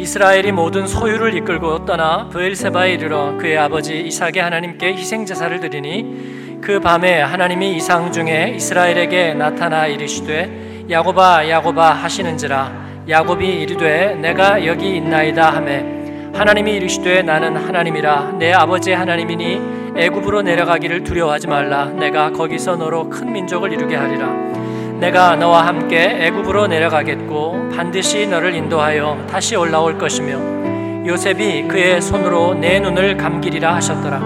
이스라엘이 모든 소유를 이끌고 떠나 브엘세바에 이르러 그의 아버지 이삭의 하나님께 희생 제사를 드리니 그 밤에 하나님이 이상 중에 이스라엘에게 나타나 이르시되 야곱아 야곱아 하시는지라. 야곱이 이르되 내가 여기 있나이다 하매 하나님이 이르시되 나는 하나님이라. 내 아버지의 하나님이니 애굽으로 내려가기를 두려워하지 말라. 내가 거기서 너로 큰 민족을 이루게 하리라 내가 너와 함께 애굽으로 내려가겠고 반드시 너를 인도하여 다시 올라올 것이며 요셉이 그의 손으로 내 눈을 감기리라 하셨더라.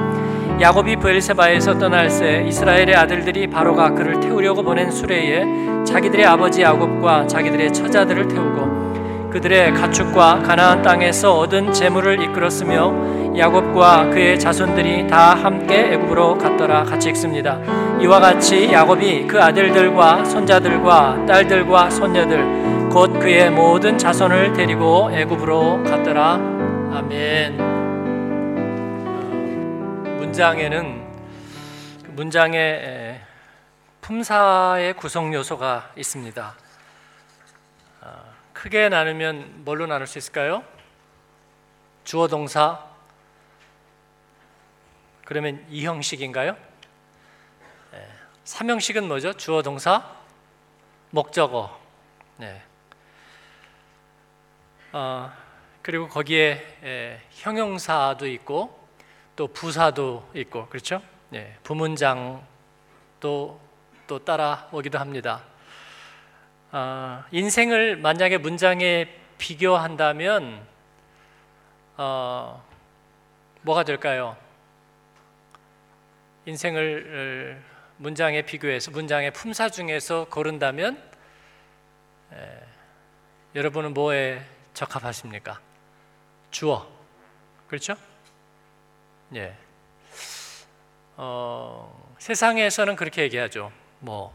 야곱이 브엘세바에서 떠날 새 이스라엘의 아들들이 바로가 그를 태우려고 보낸 수레에 자기들의 아버지 야곱과 자기들의 처자들을 태우고 그들의 가축과 가나안 땅에서 얻은 재물을 이끌었으며 야곱과 그의 자손들이 다 함께 애굽으로 갔더라 같이 읽습니다. 이와 같이 야곱이 그 아들들과 손자들과 딸들과 손녀들 곧 그의 모든 자손을 데리고 애굽으로 갔더라. 아멘. 문장에는 그 문장에 품사의 구성 요소가 있습니다. 아, 크게 나누면 뭘로 나눌 수 있을까요? 주어 동사 그러면 이 형식인가요? 삼형식은 뭐죠? 주어 동사 목적어 네. 어, 그리고 거기에 에, 형용사도 있고 또 부사도 있고 그렇죠? 예, 부문장도 또 따라오기도 합니다. 어, 인생을 만약에 문장에 비교한다면 어, 뭐가 될까요? 인생을 문장에 비교해서 문장의 품사 중에서 고른다면 에, 여러분은 뭐에 적합하십니까? 주어 그렇죠? 예. 어, 세상에서는 그렇게 얘기하죠. 뭐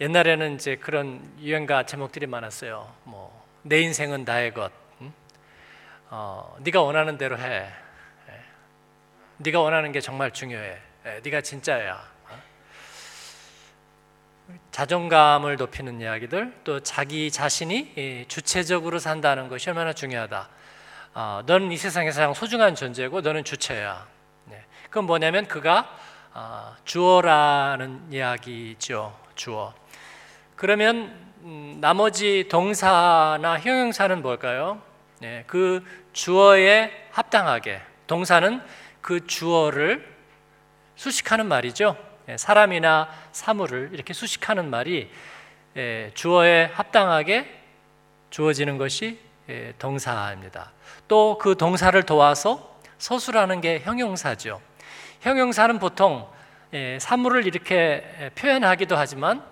옛날에는 이제 그런 유행가 제목들이 많았어요. 뭐 내 인생은 나의 것. 응? 어, 네가 원하는 대로 해. 예. 네가 원하는 게 정말 중요해. 예. 네가 진짜야. 어? 자존감을 높이는 이야기들, 또 자기 자신이 주체적으로 산다는 것이 얼마나 중요하다. 어, 너는 이 세상에서 가장 소중한 존재고 너는 주체야. 네. 그건 뭐냐면 그가 어, 주어라는 이야기죠. 주어. 그러면 음, 나머지 동사나 형용사는 뭘까요? 네, 그 주어에 합당하게 동사는 그 주어를 수식하는 말이죠. 네, 사람이나 사물을 이렇게 수식하는 말이 예, 주어에 합당하게 주어지는 것이 예, 동사입니다. 또 그 동사를 도와서 서술하는 게 형용사죠. 형용사는 보통 예, 사물을 이렇게 표현하기도 하지만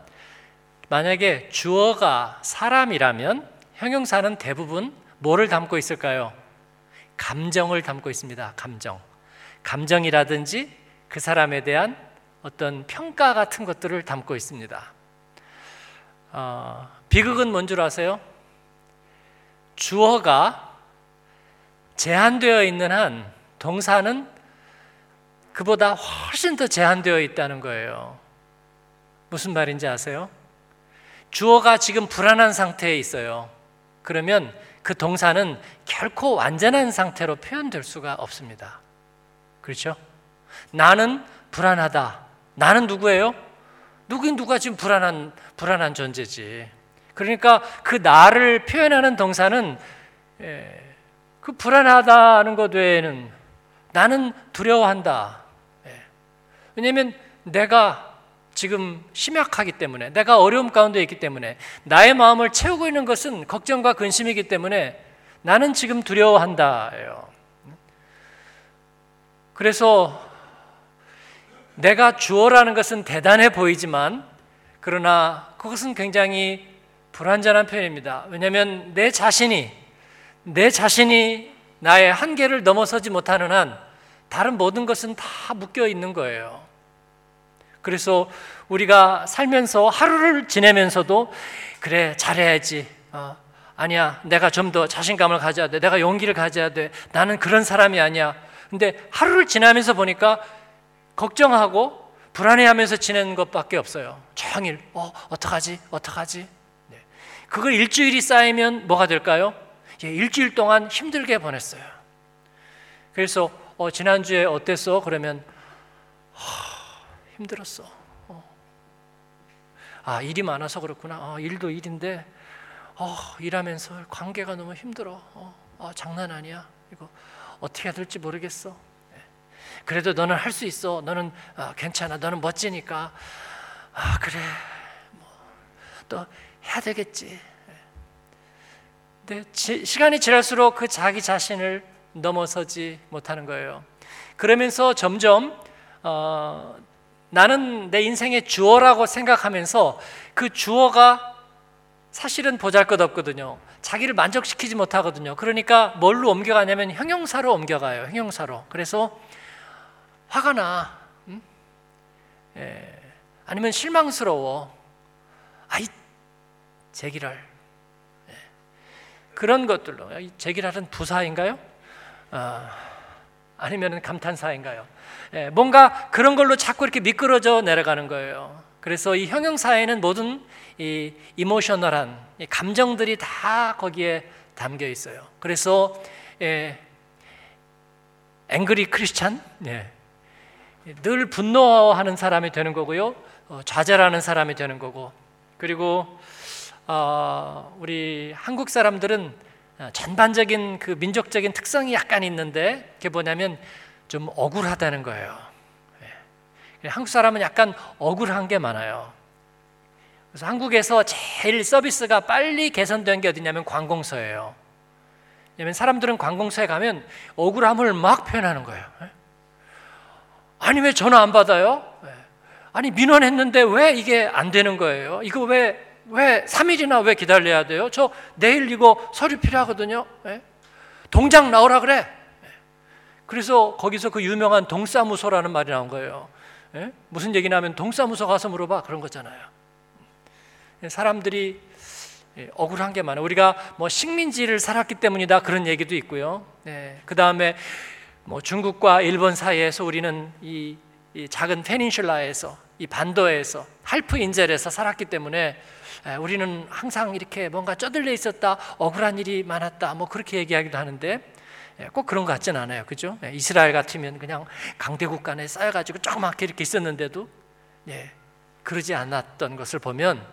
만약에 주어가 사람이라면 형용사는 대부분 뭐를 담고 있을까요? 감정을 담고 있습니다. 감정. 감정이라든지 그 사람에 대한 어떤 평가 같은 것들을 담고 있습니다. 어, 비극은 뭔 줄 아세요? 주어가 제한되어 있는 한 동사는 그보다 훨씬 더 제한되어 있다는 거예요. 무슨 말인지 아세요? 주어가 지금 불안한 상태에 있어요. 그러면 그 동사는 결코 완전한 상태로 표현될 수가 없습니다. 그렇죠? 나는 불안하다. 나는 누구예요? 누구인 누가 지금 불안한 불안한 존재지. 그러니까 그 나를 표현하는 동사는 예, 그 불안하다는 것 외에는 나는 두려워한다. 예. 왜냐하면 내가 지금 심약하기 때문에 내가 어려움 가운데 있기 때문에 나의 마음을 채우고 있는 것은 걱정과 근심이기 때문에 나는 지금 두려워한다예요. 그래서 내가 주어라는 것은 대단해 보이지만 그러나 그것은 굉장히 불완전한 표현입니다. 왜냐하면 내 자신이 내 자신이 나의 한계를 넘어서지 못하는 한 다른 모든 것은 다 묶여 있는 거예요. 그래서 우리가 살면서 하루를 지내면서도 그래 잘해야지. 어, 아니야 내가 좀 더 자신감을 가져야 돼. 내가 용기를 가져야 돼. 나는 그런 사람이 아니야. 근데 하루를 지나면서 보니까 걱정하고 불안해하면서 지내는 것밖에 없어요. 종일 어 어떡하지 어떡하지. 네. 그걸 일주일이 쌓이면 뭐가 될까요? 일주일 동안 힘들게 보냈어요. 그래서 어, 지난주에 어땠어? 그러면 하, 힘들었어. 어. 아 일이 많아서 그렇구나. 어, 일도 일인데 어, 일하면서 관계가 너무 힘들어. 어, 어, 장난 아니야. 이거 어떻게 해야 될지 모르겠어. 예. 그래도 너는 할 수 있어. 너는 아, 괜찮아. 너는 멋지니까. 아 그래. 뭐, 또 해야 되겠지. 예. 근데 지, 시간이 지날수록 그 자기 자신을 넘어서지 못하는 거예요. 그러면서 점점 어, 나는 내 인생의 주어라고 생각하면서 그 주어가 사실은 보잘것없거든요. 자기를 만족시키지 못하거든요. 그러니까 뭘로 옮겨가냐면 형용사로 옮겨가요. 형용사로. 그래서 화가 나. 음? 예. 아니면 실망스러워. 아이 제기랄. 예. 그런 것들로. 제기랄은 부사인가요? 어, 아니면 감탄사인가요? 예. 뭔가 그런 걸로 자꾸 이렇게 미끄러져 내려가는 거예요. 그래서 이 형용사에는 모든 이 이모셔널한 이 감정들이 다 거기에 담겨 있어요. 그래서 예, 앵그리 크리스찬 예, 늘 분노하는 사람이 되는 거고요. 어, 좌절하는 사람이 되는 거고 그리고 어, 우리 한국 사람들은 전반적인 그 민족적인 특성이 약간 있는데 그게 뭐냐면 좀 억울하다는 거예요. 예. 한국 사람은 약간 억울한 게 많아요. 그래서 한국에서 제일 서비스가 빨리 개선된 게 어디냐면 관공서예요. 왜냐면 사람들은 관공서에 가면 억울함을 막 표현하는 거예요. 예? 아니 왜 전화 안 받아요? 예. 아니 민원했는데 왜 이게 안 되는 거예요? 이거 왜 왜 3일이나 왜 기다려야 돼요? 저 내일 이거 서류 필요하거든요. 예? 동장 나오라 그래. 그래서 거기서 그 유명한 동사무소라는 말이 나온 거예요. 무슨 얘기냐면 동사무소 가서 물어봐 그런 거잖아요. 사람들이 예, 억울한 게 많아요. 우리가 뭐 식민지를 살았기 때문이다 그런 얘기도 있고요. 네. 그 다음에 뭐 중국과 일본 사이에서 우리는 이, 이 작은 페닌슐라에서 이 반도에서 할프 인젤에서 살았기 때문에 예, 우리는 항상 이렇게 뭔가 쩌들려 있었다, 억울한 일이 많았다, 뭐 그렇게 얘기하기도 하는데 예, 꼭 그런 것 같진 않아요, 그죠? 이스라엘 같으면 그냥 강대국 간에 쌓여가지고 조그맣게 이렇게 있었는데도 예, 그러지 않았던 것을 보면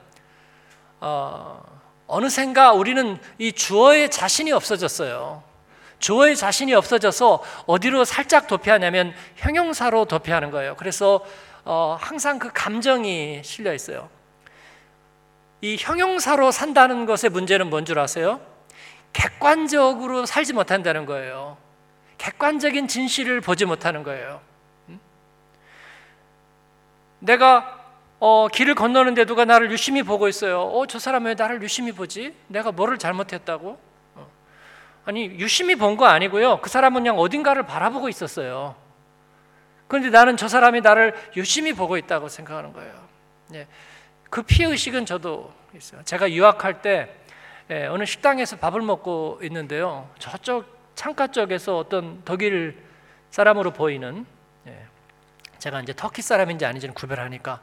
어, 어느샌가 우리는 이 주어의 자신이 없어졌어요. 주어의 자신이 없어져서 어디로 살짝 도피하냐면 형용사로 도피하는 거예요. 그래서 어, 항상 그 감정이 실려 있어요. 이 형용사로 산다는 것의 문제는 뭔 줄 아세요? 객관적으로 살지 못한다는 거예요. 객관적인 진실을 보지 못하는 거예요. 음? 내가 어, 길을 건너는데 누가 나를 유심히 보고 있어요. 어, 저 사람 왜 나를 유심히 보지? 내가 뭐를 잘못했다고? 어. 아니, 유심히 본 거 아니고요. 그 사람은 그냥 어딘가를 바라보고 있었어요. 그런데 나는 저 사람이 나를 유심히 보고 있다고 생각하는 거예요. 예. 그 피해의식은 저도 있어요. 제가 유학할 때 예, 어느 식당에서 밥을 먹고 있는데요. 저쪽 창가 쪽에서 어떤 독일 사람으로 보이는 예, 제가 이제 터키 사람인지 아닌지는 구별하니까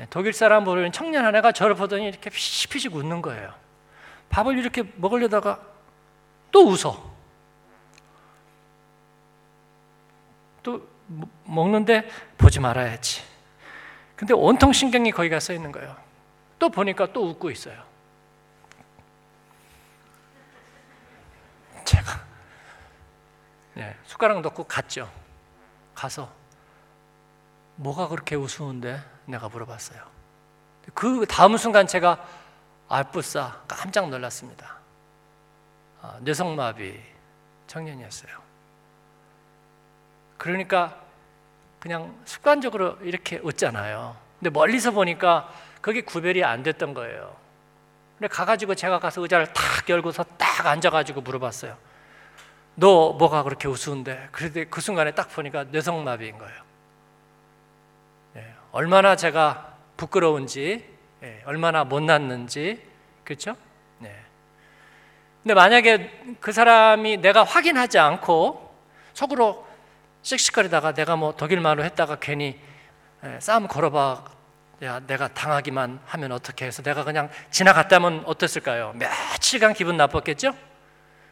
예, 독일 사람 보는 청년 하나가 저를 보더니 이렇게 피식피식 웃는 거예요. 밥을 이렇게 먹으려다가 또 웃어. 또 먹는데 보지 말아야지. 근데 온통 신경이 거기가 써 있는 거예요. 또 보니까 또 웃고 있어요. 제가 네, 숟가락 넣고 갔죠. 가서 뭐가 그렇게 우스운데? 내가 물어봤어요. 그 다음 순간 제가 알뿌싸 깜짝 놀랐습니다. 아, 뇌성마비 청년이었어요. 그러니까 그냥 습관적으로 이렇게 웃잖아요. 근데 멀리서 보니까 그게 구별이 안 됐던 거예요. 근데 가가지고 제가 가서 의자를 탁 열고서 딱 앉아가지고 물어봤어요. 너 뭐가 그렇게 우스운데? 그런데 그 순간에 딱 보니까 뇌성마비인 거예요. 얼마나 제가 부끄러운지, 예, 얼마나 못났는지, 그렇죠? 네. 근데 만약에 그 사람이 내가 확인하지 않고 속으로 씩씩거리다가 내가 뭐 독일말로 했다가 괜히 예, 싸움 걸어봐 야 내가 당하기만 하면 어떻게 해서 내가 그냥 지나갔다면 어땠을까요? 며칠간 기분 나빴겠죠?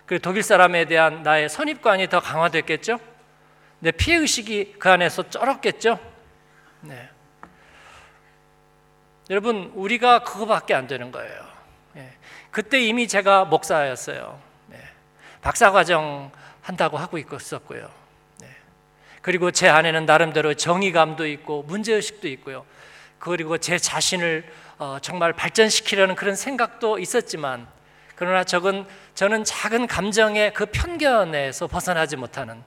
그 독일 사람에 대한 나의 선입관이 더 강화됐겠죠? 내 피해 의식이 그 안에서 쩔었겠죠? 네. 여러분 우리가 그거밖에 안 되는 거예요. 네. 그때 이미 제가 목사였어요. 네. 박사 과정 한다고 하고 있었고요. 네. 그리고 제 안에는 나름대로 정의감도 있고 문제 의식도 있고요. 그리고 제 자신을 어, 정말 발전시키려는 그런 생각도 있었지만 그러나 저건 저는 작은 감정의 그 편견에서 벗어나지 못하는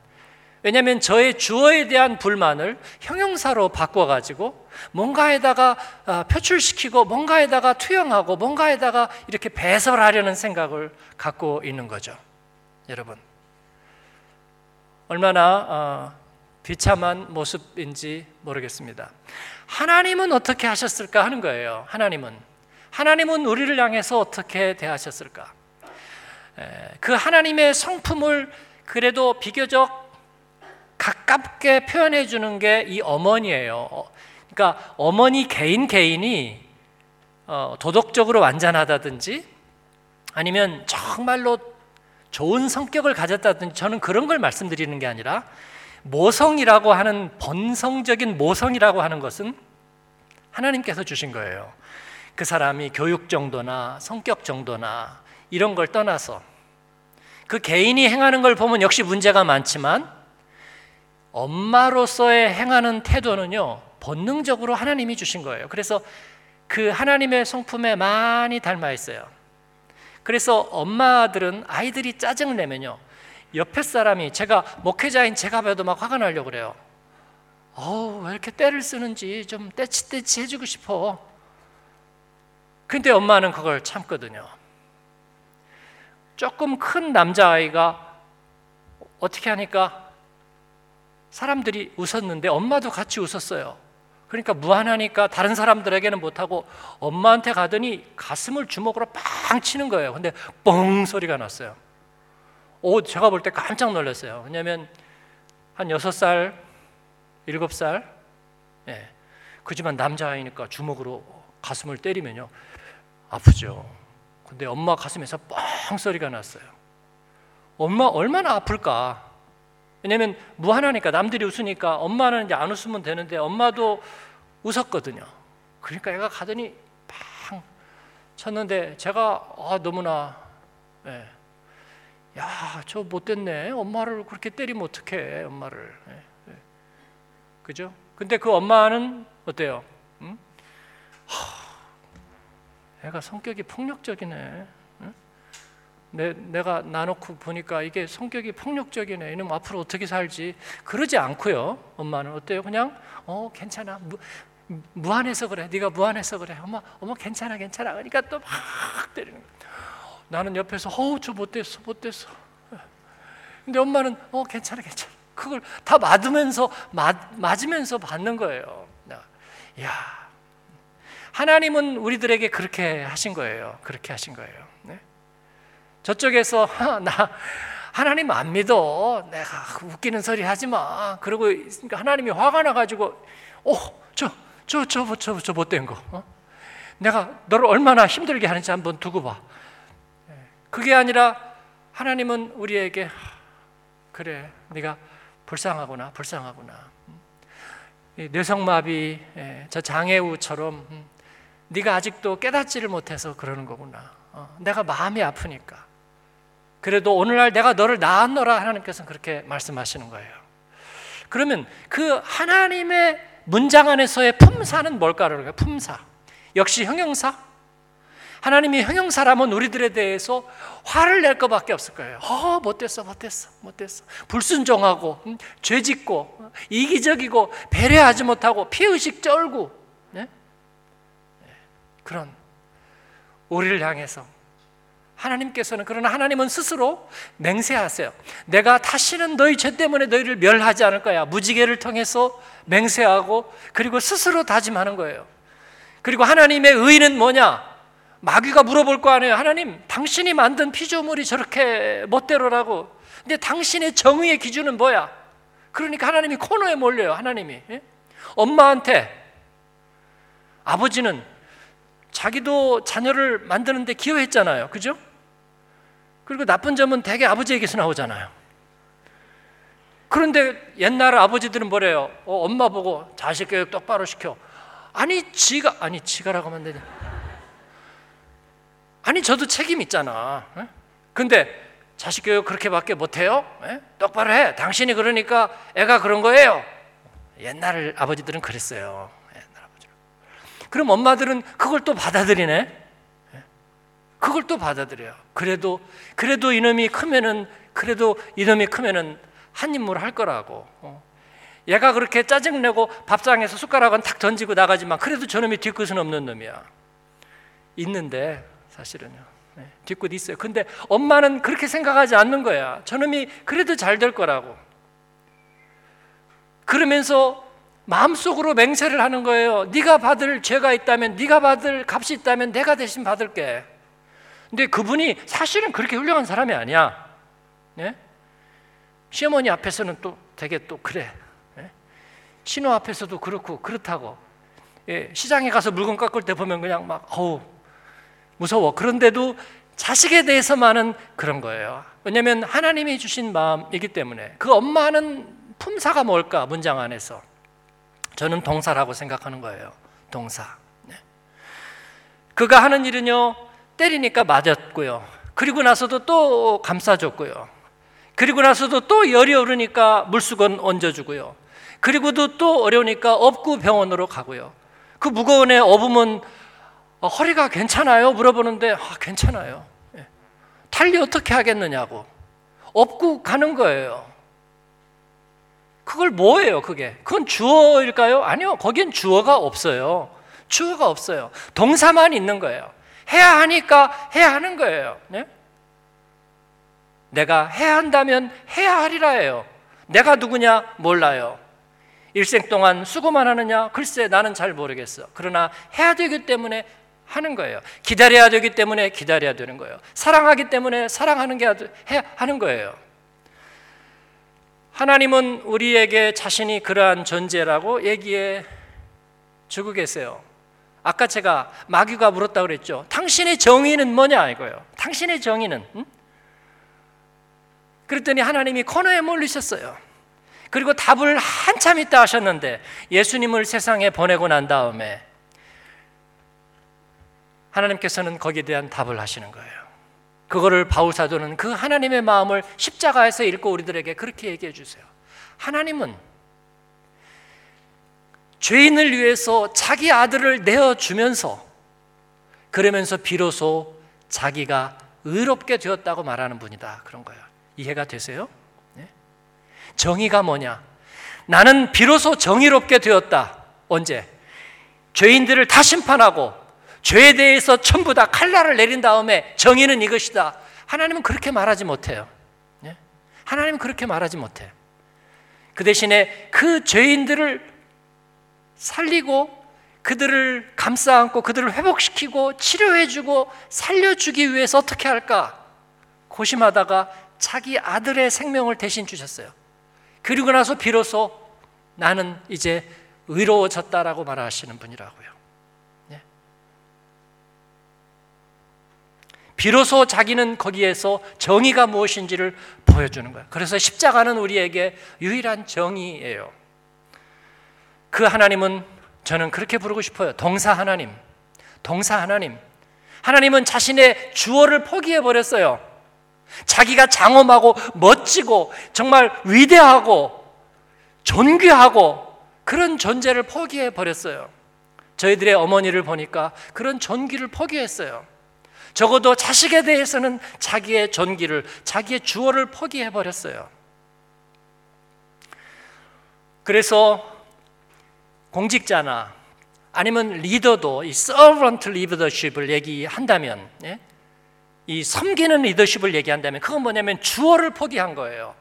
왜냐하면 저의 주어에 대한 불만을 형용사로 바꿔가지고 뭔가에다가 어, 표출시키고 뭔가에다가 투영하고 뭔가에다가 이렇게 배설하려는 생각을 갖고 있는 거죠. 여러분 얼마나 어, 비참한 모습인지 모르겠습니다. 하나님은 어떻게 하셨을까 하는 거예요. 하나님은 하나님은 우리를 향해서 어떻게 대하셨을까? 그 하나님의 성품을 그래도 비교적 가깝게 표현해 주는 게 이 어머니예요. 어, 그러니까 어머니 개인 개인이 어, 도덕적으로 완전하다든지 아니면 정말로 좋은 성격을 가졌다든지 저는 그런 걸 말씀드리는 게 아니라 모성이라고 하는 본성적인 모성이라고 하는 것은 하나님께서 주신 거예요. 그 사람이 교육 정도나 성격 정도나 이런 걸 떠나서 그 개인이 행하는 걸 보면 역시 문제가 많지만 엄마로서의 행하는 태도는요, 본능적으로 하나님이 주신 거예요. 그래서 그 하나님의 성품에 많이 닮아 있어요. 그래서 엄마들은 아이들이 짜증을 내면요, 옆에 사람이 제가 목회자인 제가 봐도 막 화가 나려고 그래요. 어우, 왜 이렇게 때를 쓰는지 좀 떼치떼치 해주고 싶어. 근데 엄마는 그걸 참거든요. 조금 큰 남자아이가 어떻게 하니까 사람들이 웃었는데 엄마도 같이 웃었어요. 그러니까 무한하니까 다른 사람들에게는 못하고 엄마한테 가더니 가슴을 주먹으로 빵 치는 거예요. 근데 뻥 소리가 났어요. 오, 제가 볼 때 깜짝 놀랐어요. 왜냐하면 한 여섯 살, 일곱 살, 예, 그지만 남자아이니까 주먹으로 가슴을 때리면요 아프죠. 근데 엄마 가슴에서 뻥 소리가 났어요. 엄마 얼마나 아플까? 왜냐면 무한하니까 남들이 웃으니까 엄마는 이제 안 웃으면 되는데 엄마도 웃었거든요. 그러니까 애가 가더니 팡 쳤는데 제가 아, 너무나 예. 야, 저 못됐네. 엄마를 그렇게 때리면 어떡해, 엄마를. 예, 예. 그죠? 근데 그 엄마는 어때요? 응? 하, 애가 성격이 폭력적이네. 내, 내가 나놓고 보니까 이게 성격이 폭력적이네. 이놈 앞으로 어떻게 살지? 그러지 않고요. 엄마는 어때요? 그냥 어 괜찮아. 무, 무한해서 그래. 네가 무한해서 그래. 엄마, 엄마 괜찮아, 괜찮아. 그러니까 또 막 때리는 나는 옆에서 어우 저 못됐어, 못됐어. 근데 엄마는 어 괜찮아, 괜찮아. 그걸 다 맞으면서 맞, 맞으면서 받는 거예요. 야, 하나님은 우리들에게 그렇게 하신 거예요. 그렇게 하신 거예요. 저쪽에서 나 하나님 안 믿어. 내가 웃기는 소리 하지 마. 그리고 하나님이 화가 나가지고, 어, 저, 저, 저, 저, 저 못된 거. 어? 내가 너를 얼마나 힘들게 하는지 한번 두고 봐. 그게 아니라 하나님은 우리에게 그래, 네가 불쌍하구나, 불쌍하구나. 뇌성마비, 예, 저 장애우처럼 음, 네가 아직도 깨닫지를 못해서 그러는 거구나. 어, 내가 마음이 아프니까. 그래도 오늘날 내가 너를 낳았노라 하나님께서는 그렇게 말씀하시는 거예요. 그러면 그 하나님의 문장 안에서의 품사는 뭘까요? 품사. 역시 형용사. 하나님이 형용사라면 우리들에 대해서 화를 낼 것밖에 없을 거예요. 어, 못됐어, 못됐어, 못됐어. 불순종하고, 음, 죄짓고, 이기적이고, 배려하지 못하고, 피의식 쩔고, 네? 네. 그런 우리를 향해서 하나님께서는 그러나 하나님은 스스로 맹세하세요. 내가 다시는 너희 죄 때문에 너희를 멸하지 않을 거야. 무지개를 통해서 맹세하고 그리고 스스로 다짐하는 거예요. 그리고 하나님의 의는 뭐냐? 마귀가 물어볼 거 아니에요. 하나님, 당신이 만든 피조물이 저렇게 멋대로라고. 근데 당신의 정의의 기준은 뭐야? 그러니까 하나님이 코너에 몰려요. 하나님이. 예? 엄마한테 아버지는 자기도 자녀를 만드는데 기여했잖아요. 그죠? 그리고 나쁜 점은 대개 아버지에게서 나오잖아요. 그런데 옛날 아버지들은 뭐래요? 어, 엄마 보고 자식 교육 똑바로 시켜. 아니 지가 아니 지가라고 하면 되냐? 아니 저도 책임 있잖아. 에? 근데 자식 교육 그렇게밖에 못해요? 에? 똑바로 해. 당신이 그러니까 애가 그런 거예요. 옛날 아버지들은 그랬어요. 옛날 아버지는. 그럼 엄마들은 그걸 또 받아들이네. 그걸 또 받아들여요. 그래도 그래도 이놈이 크면은 그래도 이놈이 크면은 한 인물 할 거라고. 어. 얘가 그렇게 짜증내고 밥상에서 숟가락은 탁 던지고 나가지만 그래도 저놈이 뒤끝은 없는 놈이야. 있는데 사실은요. 네, 뒤끝 있어요. 근데 엄마는 그렇게 생각하지 않는 거야. 저놈이 그래도 잘 될 거라고. 그러면서 마음속으로 맹세를 하는 거예요. 네가 받을 죄가 있다면 네가 받을 값이 있다면 내가 대신 받을게. 근데 그분이 사실은 그렇게 훌륭한 사람이 아니야. 네? 시어머니 앞에서는 또 되게 또 그래. 네? 신호 앞에서도 그렇고 그렇다고. 예, 시장에 가서 물건 깎을 때 보면 그냥 막 어우 무서워. 그런데도 자식에 대해서만은 그런 거예요. 왜냐하면 하나님이 주신 마음이기 때문에 그 엄마는 품사가 뭘까 문장 안에서 저는 동사라고 생각하는 거예요. 동사. 네. 그가 하는 일은요 때리니까 맞았고요. 그리고 나서도 또 감싸줬고요. 그리고 나서도 또 열이 오르니까 물수건 얹어주고요. 그리고도 또 어려우니까 업고 병원으로 가고요. 그 무거운 애 업으면 어, 허리가 괜찮아요? 물어보는데 아, 괜찮아요. 예. 달리 어떻게 하겠느냐고 업고 가는 거예요. 그걸 뭐예요, 그게? 그건 주어일까요? 아니요, 거긴 주어가 없어요. 주어가 없어요. 동사만 있는 거예요. 해야 하니까 해야 하는 거예요. 네? 내가 해야 한다면 해야 하리라예요. 내가 누구냐 몰라요. 일생 동안 수고만 하느냐 글쎄 나는 잘 모르겠어. 그러나 해야 되기 때문에 하는 거예요. 기다려야 되기 때문에 기다려야 되는 거예요. 사랑하기 때문에 사랑하는 게 하는 거예요. 하나님은 우리에게 자신이 그러한 존재라고 얘기해 주고 계세요. 아까 제가 마귀가 물었다고 그랬죠. 당신의 정의는 뭐냐 이거예요. 당신의 정의는 응? 그랬더니 하나님이 코너에 몰리셨어요. 그리고 답을 한참 있다 하셨는데 예수님을 세상에 보내고 난 다음에 하나님께서는 거기에 대한 답을 하시는 거예요. 그거를 바울 사도는 그 하나님의 마음을 십자가에서 읽고 우리들에게 그렇게 얘기해 주세요. 하나님은 죄인을 위해서 자기 아들을 내어 주면서 그러면서 비로소 자기가 의롭게 되었다고 말하는 분이다. 그런 거예요. 이해가 되세요? 네? 정의가 뭐냐? 나는 비로소 정의롭게 되었다. 언제? 죄인들을 다 심판하고 죄에 대해서 전부 다 칼날을 내린 다음에 정의는 이것이다. 하나님은 그렇게 말하지 못해요. 네? 하나님은 그렇게 말하지 못해. 그 대신에 그 죄인들을 살리고 그들을 감싸 안고 그들을 회복시키고 치료해주고 살려주기 위해서 어떻게 할까? 고심하다가 자기 아들의 생명을 대신 주셨어요. 그리고 나서 비로소 나는 이제 의로워졌다라고 말하시는 분이라고요. 비로소 자기는 거기에서 정의가 무엇인지를 보여주는 거예요. 그래서 십자가는 우리에게 유일한 정의예요. 그 하나님은 저는 그렇게 부르고 싶어요. 동사 하나님. 동사 하나님. 하나님은 자신의 주어를 포기해 버렸어요. 자기가 장엄하고 멋지고 정말 위대하고 존귀하고 그런 존재를 포기해 버렸어요. 저희들의 어머니를 보니까 그런 존귀를 포기했어요. 적어도 자식에 대해서는 자기의 존귀를, 자기의 주어를 포기해 버렸어요. 그래서 공직자나 아니면 리더도 이 servant leadership을 얘기한다면 예? 이 섬기는 리더십을 얘기한다면 그건 뭐냐면 주어를 포기한 거예요.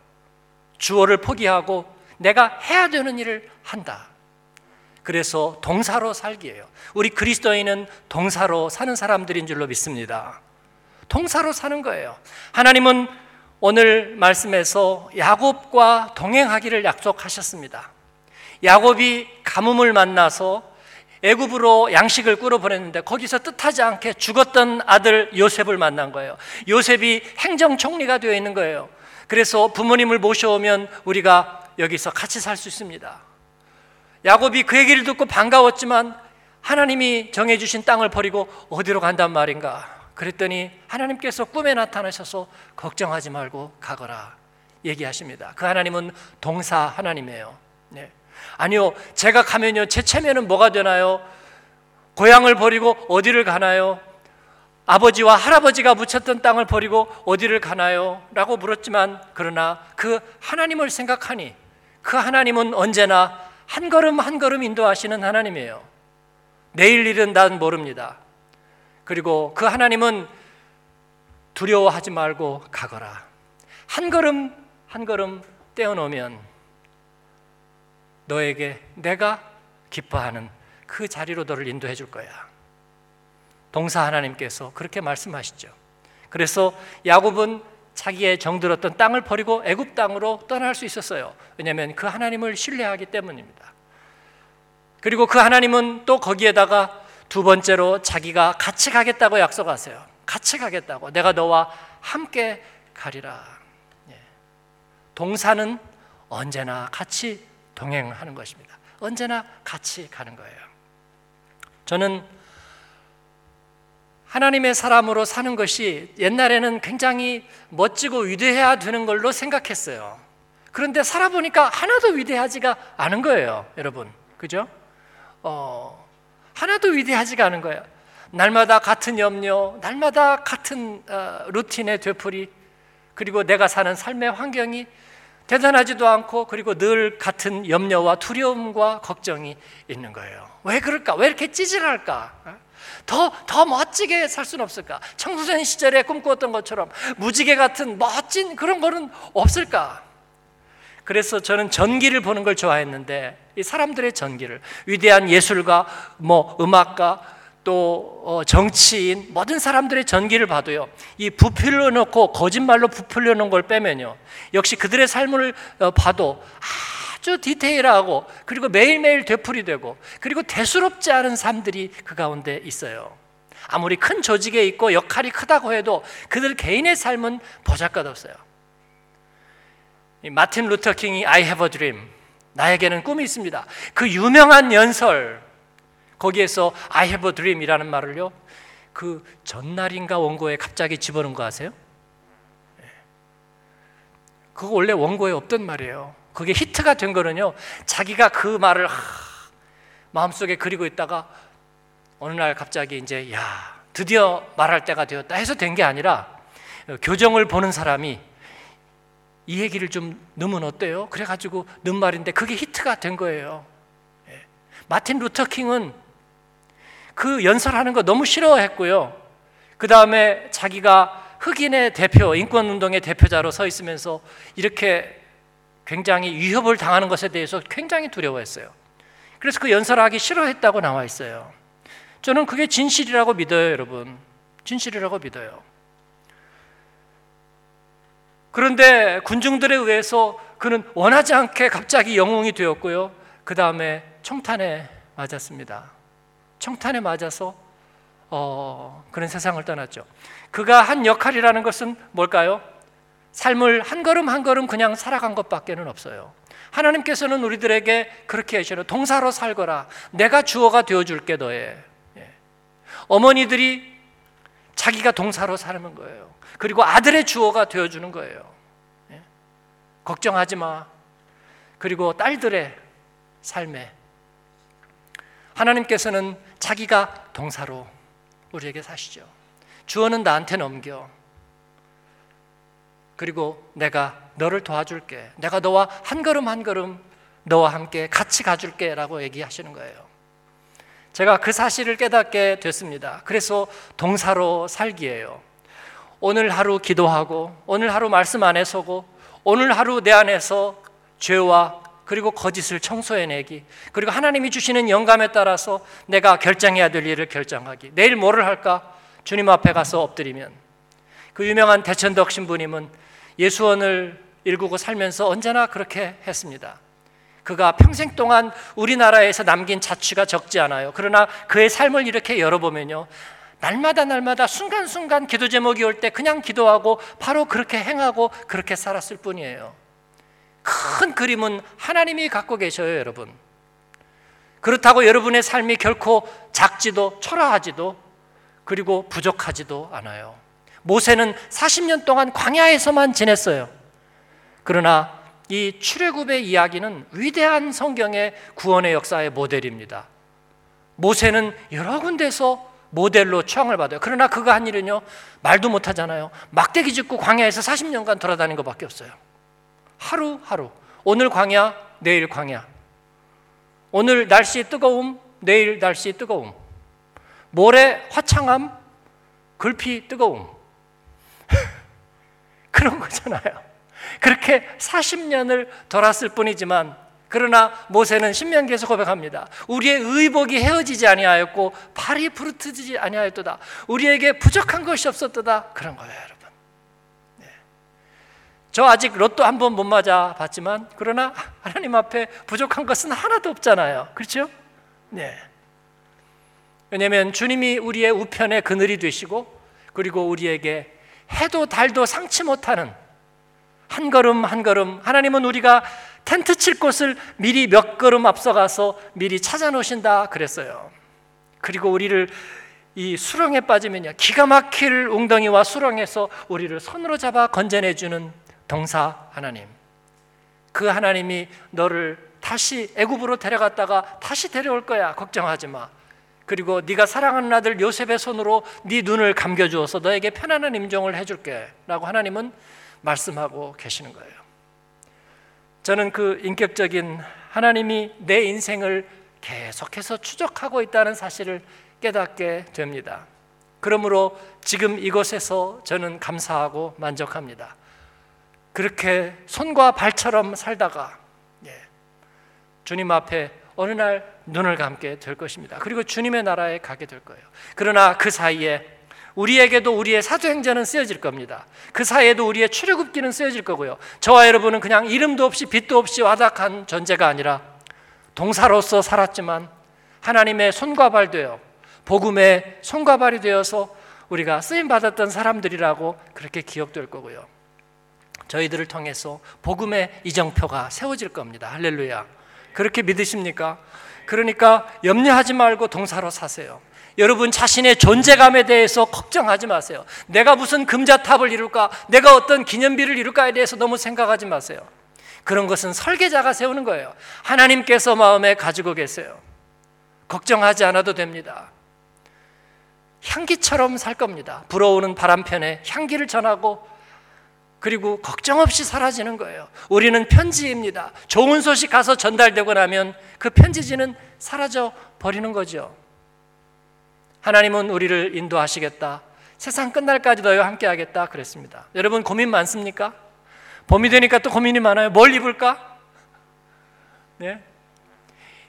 주어를 포기하고 내가 해야 되는 일을 한다. 그래서 동사로 살기예요. 우리 그리스도인은 동사로 사는 사람들인 줄로 믿습니다. 동사로 사는 거예요. 하나님은 오늘 말씀에서 야곱과 동행하기를 약속하셨습니다. 야곱이 가뭄을 만나서 애굽으로 양식을 끌어 보냈는데 거기서 뜻하지 않게 죽었던 아들 요셉을 만난 거예요. 요셉이 행정총리가 되어 있는 거예요. 그래서 부모님을 모셔오면 우리가 여기서 같이 살 수 있습니다. 야곱이 그 얘기를 듣고 반가웠지만 하나님이 정해주신 땅을 버리고 어디로 간단 말인가? 그랬더니 하나님께서 꿈에 나타나셔서 걱정하지 말고 가거라 얘기하십니다. 그 하나님은 동사 하나님이에요. 네. 아니요, 제가 가면요, 제 체면은 뭐가 되나요? 고향을 버리고 어디를 가나요? 아버지와 할아버지가 묻혔던 땅을 버리고 어디를 가나요? 라고 물었지만 그러나 그 하나님을 생각하니 그 하나님은 언제나 한 걸음 한 걸음 인도하시는 하나님이에요. 내일 일은 난 모릅니다. 그리고 그 하나님은 두려워하지 말고 가거라. 한 걸음 한 걸음 떼어놓으면 너에게 내가 기뻐하는 그 자리로 너를 인도해 줄 거야. 동사 하나님께서 그렇게 말씀하시죠. 그래서 야곱은 자기의 정들었던 땅을 버리고 애굽 땅으로 떠날 수 있었어요. 왜냐하면 그 하나님을 신뢰하기 때문입니다. 그리고 그 하나님은 또 거기에다가 두 번째로 자기가 같이 가겠다고 약속하세요. 같이 가겠다고. 내가 너와 함께 가리라. 예. 동사는 언제나 같이 동행하는 것입니다. 언제나 같이 가는 거예요. 저는 하나님의 사람으로 사는 것이 옛날에는 굉장히 멋지고 위대해야 되는 걸로 생각했어요. 그런데 살아보니까 하나도 위대하지가 않은 거예요, 여러분. 그죠? 어, 하나도 위대하지가 않은 거예요. 날마다 같은 염려, 날마다 같은 어, 루틴의 되풀이, 그리고 내가 사는 삶의 환경이 대단하지도 않고 그리고 늘 같은 염려와 두려움과 걱정이 있는 거예요. 왜 그럴까? 왜 이렇게 찌질할까? 더, 더 멋지게 살 수는 없을까? 청소년 시절에 꿈꾸었던 것처럼 무지개 같은 멋진 그런 거는 없을까? 그래서 저는 전기를 보는 걸 좋아했는데 이 사람들의 전기를 위대한 예술가, 뭐 음악가, 또 어, 정치인 모든 사람들의 전기를 봐도요 이 부풀려 놓고 거짓말로 부풀려 놓은 걸 빼면요 역시 그들의 삶을 어, 봐도 아 주 디테일하고 그리고 매일매일 되풀이되고 그리고 대수롭지 않은 삶들이 그 가운데 있어요. 아무리 큰 조직에 있고 역할이 크다고 해도 그들 개인의 삶은 보잘것없어요. 마틴 루터 킹이 I have a dream. 나에게는 꿈이 있습니다. 그 유명한 연설 거기에서 I have a dream이라는 말을요. 그 전날인가 원고에 갑자기 집어넣은 거 아세요? 예. 그거 원래 원고에 없던 말이에요. 그게 히트가 된 거는요. 자기가 그 말을 하, 마음속에 그리고 있다가 어느 날 갑자기 이제 야 드디어 말할 때가 되었다 해서 된 게 아니라 교정을 보는 사람이 이 얘기를 좀 넣으면 어때요? 그래가지고 넣은 말인데 그게 히트가 된 거예요. 예. 마틴 루터 킹은 그 연설하는 거 너무 싫어했고요. 그 다음에 자기가 흑인의 대표, 인권운동의 대표자로 서 있으면서 이렇게 굉장히 위협을 당하는 것에 대해서 굉장히 두려워했어요. 그래서 그 연설하기 싫어했다고 나와 있어요. 저는 그게 진실이라고 믿어요, 여러분. 진실이라고 믿어요. 그런데 군중들에 의해서 그는 원하지 않게 갑자기 영웅이 되었고요. 그 다음에 청탄에 맞았습니다. 청탄에 맞아서 어, 그런 세상을 떠났죠. 그가 한 역할이라는 것은 뭘까요? 삶을 한 걸음 한 걸음 그냥 살아간 것밖에는 없어요. 하나님께서는 우리들에게 그렇게 하시는 동사로 살거라. 내가 주어가 되어줄게 너의. 예. 어머니들이 자기가 동사로 사는 거예요. 그리고 아들의 주어가 되어주는 거예요. 예. 걱정하지 마. 그리고 딸들의 삶에 하나님께서는 자기가 동사로 우리에게 사시죠. 주어는 나한테 넘겨. 그리고 내가 너를 도와줄게. 내가 너와 한 걸음 한 걸음 너와 함께 같이 가줄게 라고 얘기하시는 거예요. 제가 그 사실을 깨닫게 됐습니다. 그래서 동사로 살기예요. 오늘 하루 기도하고, 오늘 하루 말씀 안에 서고, 오늘 하루 내 안에서 죄와 그리고 거짓을 청소해내기, 그리고 하나님이 주시는 영감에 따라서 내가 결정해야 될 일을 결정하기. 내일 뭐를 할까? 주님 앞에 가서 엎드리면 그 유명한 대천덕 신부님은 예수원을 일구고 살면서 언제나 그렇게 했습니다. 그가 평생 동안 우리나라에서 남긴 자취가 적지 않아요. 그러나 그의 삶을 이렇게 열어보면요. 날마다 날마다 순간순간 기도 제목이 올 때 그냥 기도하고 바로 그렇게 행하고 그렇게 살았을 뿐이에요. 큰 그림은 하나님이 갖고 계셔요, 여러분. 그렇다고 여러분의 삶이 결코 작지도 초라하지도 그리고 부족하지도 않아요. 모세는 40년 동안 광야에서만 지냈어요. 그러나 이 출애굽의 이야기는 위대한 성경의 구원의 역사의 모델입니다. 모세는 여러 군데서 모델로 추앙을 받아요. 그러나 그가 한 일은요, 말도 못 하잖아요. 막대기 짚고 광야에서 40년간 돌아다닌 것밖에 없어요. 하루하루. 오늘 광야, 내일 광야. 오늘 날씨 뜨거움, 내일 날씨 뜨거움. 모레 화창함, 글피 뜨거움. 그런 거잖아요. 그렇게 40년을 돌았을 뿐이지만 그러나 모세는 신명기에서 고백합니다. 우리의 의복이 헤어지지 아니하였고 발이 부르트지 아니하였도다. 우리에게 부족한 것이 없었도다. 그런 거예요, 여러분. 네. 저 아직 로또 한 번 못 맞아 봤지만 그러나 하나님 앞에 부족한 것은 하나도 없잖아요. 그렇죠? 네. 왜냐하면 주님이 우리의 우편의 그늘이 되시고 그리고 우리에게 해도 달도 상치 못하는 한 걸음 한 걸음 하나님은 우리가 텐트 칠 곳을 미리 몇 걸음 앞서가서 미리 찾아 놓으신다 그랬어요. 그리고 우리를 이 수렁에 빠지면요 기가 막힐 웅덩이와 수렁에서 우리를 손으로 잡아 건져내 주는 동사 하나님. 그 하나님이 너를 다시 애굽으로 데려갔다가 다시 데려올 거야. 걱정하지 마. 그리고 네가 사랑하는 아들 요셉의 손으로 네 눈을 감겨 주어서 너에게 편안한 임종을 해 줄게라고 하나님은 말씀하고 계시는 거예요. 저는 그 인격적인 하나님이 내 인생을 계속해서 추적하고 있다는 사실을 깨닫게 됩니다. 그러므로 지금 이곳에서 저는 감사하고 만족합니다. 그렇게 손과 발처럼 살다가 예, 주님 앞에 어느 날 눈을 감게 될 것입니다. 그리고 주님의 나라에 가게 될 거예요. 그러나 그 사이에 우리에게도 우리의 사도행전은 쓰여질 겁니다. 그 사이에도 우리의 출애굽기는 쓰여질 거고요. 저와 여러분은 그냥 이름도 없이 빛도 없이 와닥한 존재가 아니라 동사로서 살았지만 하나님의 손과 발 되어 복음의 손과 발이 되어서 우리가 쓰임 받았던 사람들이라고 그렇게 기억될 거고요. 저희들을 통해서 복음의 이정표가 세워질 겁니다. 할렐루야. 그렇게 믿으십니까? 그러니까 염려하지 말고 동사로 사세요. 여러분 자신의 존재감에 대해서 걱정하지 마세요. 내가 무슨 금자탑을 이룰까? 내가 어떤 기념비를 이룰까에 대해서 너무 생각하지 마세요. 그런 것은 설계자가 세우는 거예요. 하나님께서 마음에 가지고 계세요. 걱정하지 않아도 됩니다. 향기처럼 살 겁니다. 불어오는 바람편에 향기를 전하고 그리고 걱정 없이 사라지는 거예요. 우리는 편지입니다. 좋은 소식 가서 전달되고 나면 그 편지지는 사라져 버리는 거죠. 하나님은 우리를 인도하시겠다. 세상 끝날까지 너희와 함께 하겠다 그랬습니다. 여러분 고민 많습니까? 봄이 되니까 또 고민이 많아요. 뭘 입을까? 네.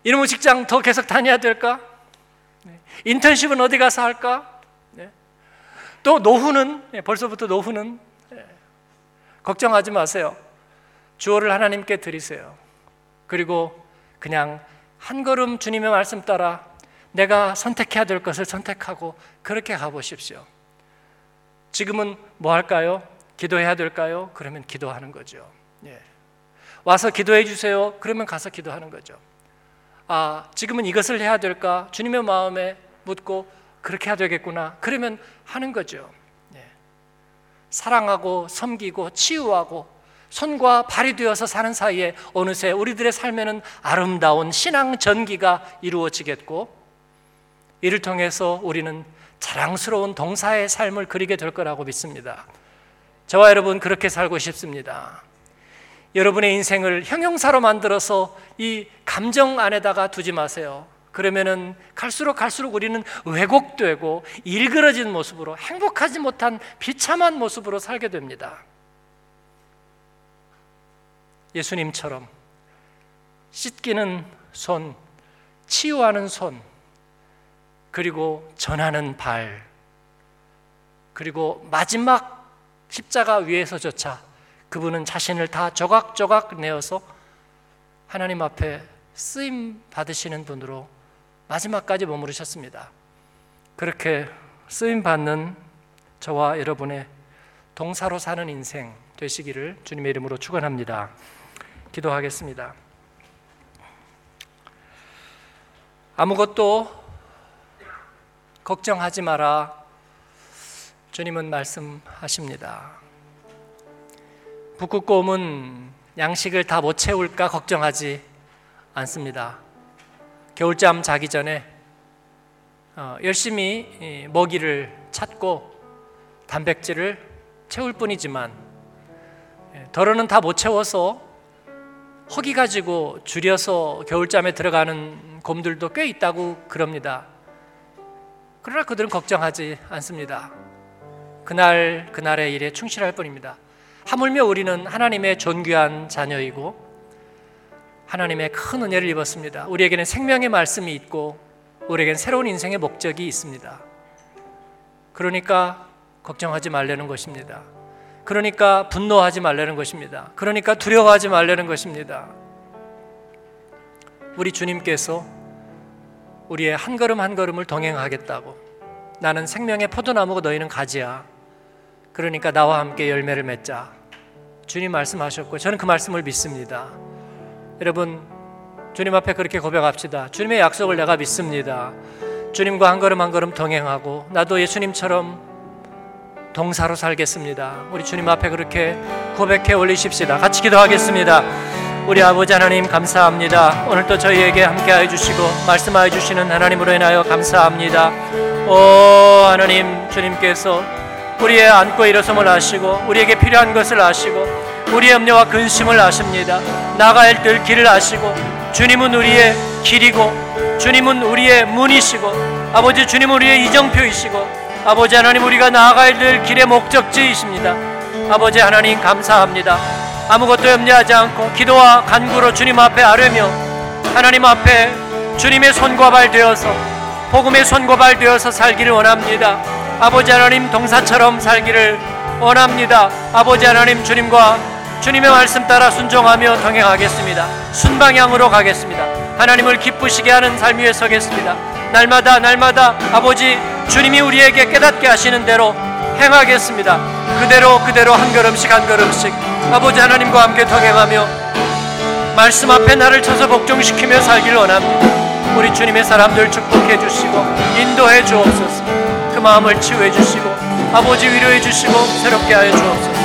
이놈의 직장 더 계속 다녀야 될까? 네. 인턴십은 어디 가서 할까? 네. 또 노후는 네, 벌써부터 노후는 네. 걱정하지 마세요. 주어를 하나님께 드리세요. 그리고 그냥 한 걸음 주님의 말씀 따라 내가 선택해야 될 것을 선택하고 그렇게 가보십시오. 지금은 뭐 할까요? 기도해야 될까요? 그러면 기도하는 거죠. 예. 와서 기도해 주세요. 그러면 가서 기도하는 거죠. 아, 지금은 이것을 해야 될까? 주님의 마음에 묻고 그렇게 해야 되겠구나. 그러면 하는 거죠. 예. 사랑하고 섬기고 치유하고 손과 발이 되어서 사는 사이에 어느새 우리들의 삶에는 아름다운 신앙 전기가 이루어지겠고 이를 통해서 우리는 자랑스러운 동사의 삶을 그리게 될 거라고 믿습니다. 저와 여러분 그렇게 살고 싶습니다. 여러분의 인생을 형용사로 만들어서 이 감정 안에다가 두지 마세요. 그러면은 갈수록 갈수록 우리는 왜곡되고 일그러진 모습으로 행복하지 못한 비참한 모습으로 살게 됩니다. 예수님처럼 씻기는 손, 치유하는 손, 그리고 전하는 발, 그리고 마지막 십자가 위에서조차 그분은 자신을 다 조각조각 내어서 하나님 앞에 쓰임 받으시는 분으로 마지막까지 머무르셨습니다. 그렇게 쓰임 받는 저와 여러분의 동사로 사는 인생 되시기를 주님의 이름으로 축원합니다. 기도하겠습니다. 아무것도 걱정하지 마라. 주님은 말씀하십니다. 북극곰은 양식을 다 못 채울까 걱정하지 않습니다. 겨울잠 자기 전에 어, 열심히 먹이를 찾고 단백질을 채울 뿐이지만 예, 덜어는 다 못 채워서 허기 가지고 줄여서 겨울잠에 들어가는 곰들도 꽤 있다고 그럽니다. 그러나 그들은 걱정하지 않습니다. 그날 그날의 일에 충실할 뿐입니다. 하물며 우리는 하나님의 존귀한 자녀이고 하나님의 큰 은혜를 입었습니다. 우리에게는 생명의 말씀이 있고 우리에겐 새로운 인생의 목적이 있습니다. 그러니까 걱정하지 말라는 것입니다. 그러니까 분노하지 말라는 것입니다. 그러니까 두려워하지 말라는 것입니다. 우리 주님께서 우리의 한 걸음 한 걸음을 동행하겠다고 나는 생명의 포도나무고 너희는 가지야. 그러니까 나와 함께 열매를 맺자. 주님 말씀하셨고 저는 그 말씀을 믿습니다. 여러분 주님 앞에 그렇게 고백합시다. 주님의 약속을 내가 믿습니다. 주님과 한 걸음 한 걸음 동행하고 나도 예수님처럼 동사로 살겠습니다. 우리 주님 앞에 그렇게 고백해 올리십시다. 같이 기도하겠습니다. 우리 아버지 하나님 감사합니다. 오늘도 저희에게 함께하여 주시고 말씀하여 주시는 하나님으로 인하여 감사합니다. 오 하나님 주님께서 우리의 안고 일어섬을 아시고 우리에게 필요한 것을 아시고 우리의 염려와 근심을 아십니다. 나가야 될 길을 아시고 주님은 우리의 길이고 주님은 우리의 문이시고 아버지 주님은 우리의 이정표이시고 아버지 하나님 우리가 나아가야 될 길의 목적지이십니다. 아버지 하나님 감사합니다. 아무것도 염려하지 않고 기도와 간구로 주님 앞에 아뢰며 하나님 앞에 주님의 손과 발 되어서 복음의 손과 발 되어서 살기를 원합니다. 아버지 하나님 동사처럼 살기를 원합니다. 아버지 하나님 주님과 주님의 말씀 따라 순종하며 동행하겠습니다. 순방향으로 가겠습니다. 하나님을 기쁘시게 하는 삶 위에 서겠습니다. 날마다 날마다 아버지 주님이 우리에게 깨닫게 하시는 대로 행하겠습니다. 그대로 그대로 한 걸음씩 한 걸음씩 아버지 하나님과 함께 동행하며 말씀 앞에 나를 쳐서 복종시키며 살기를 원합니다. 우리 주님의 사람들 축복해 주시고 인도해 주옵소서. 그 마음을 치유해 주시고 아버지 위로해 주시고 새롭게 하여 주옵소서.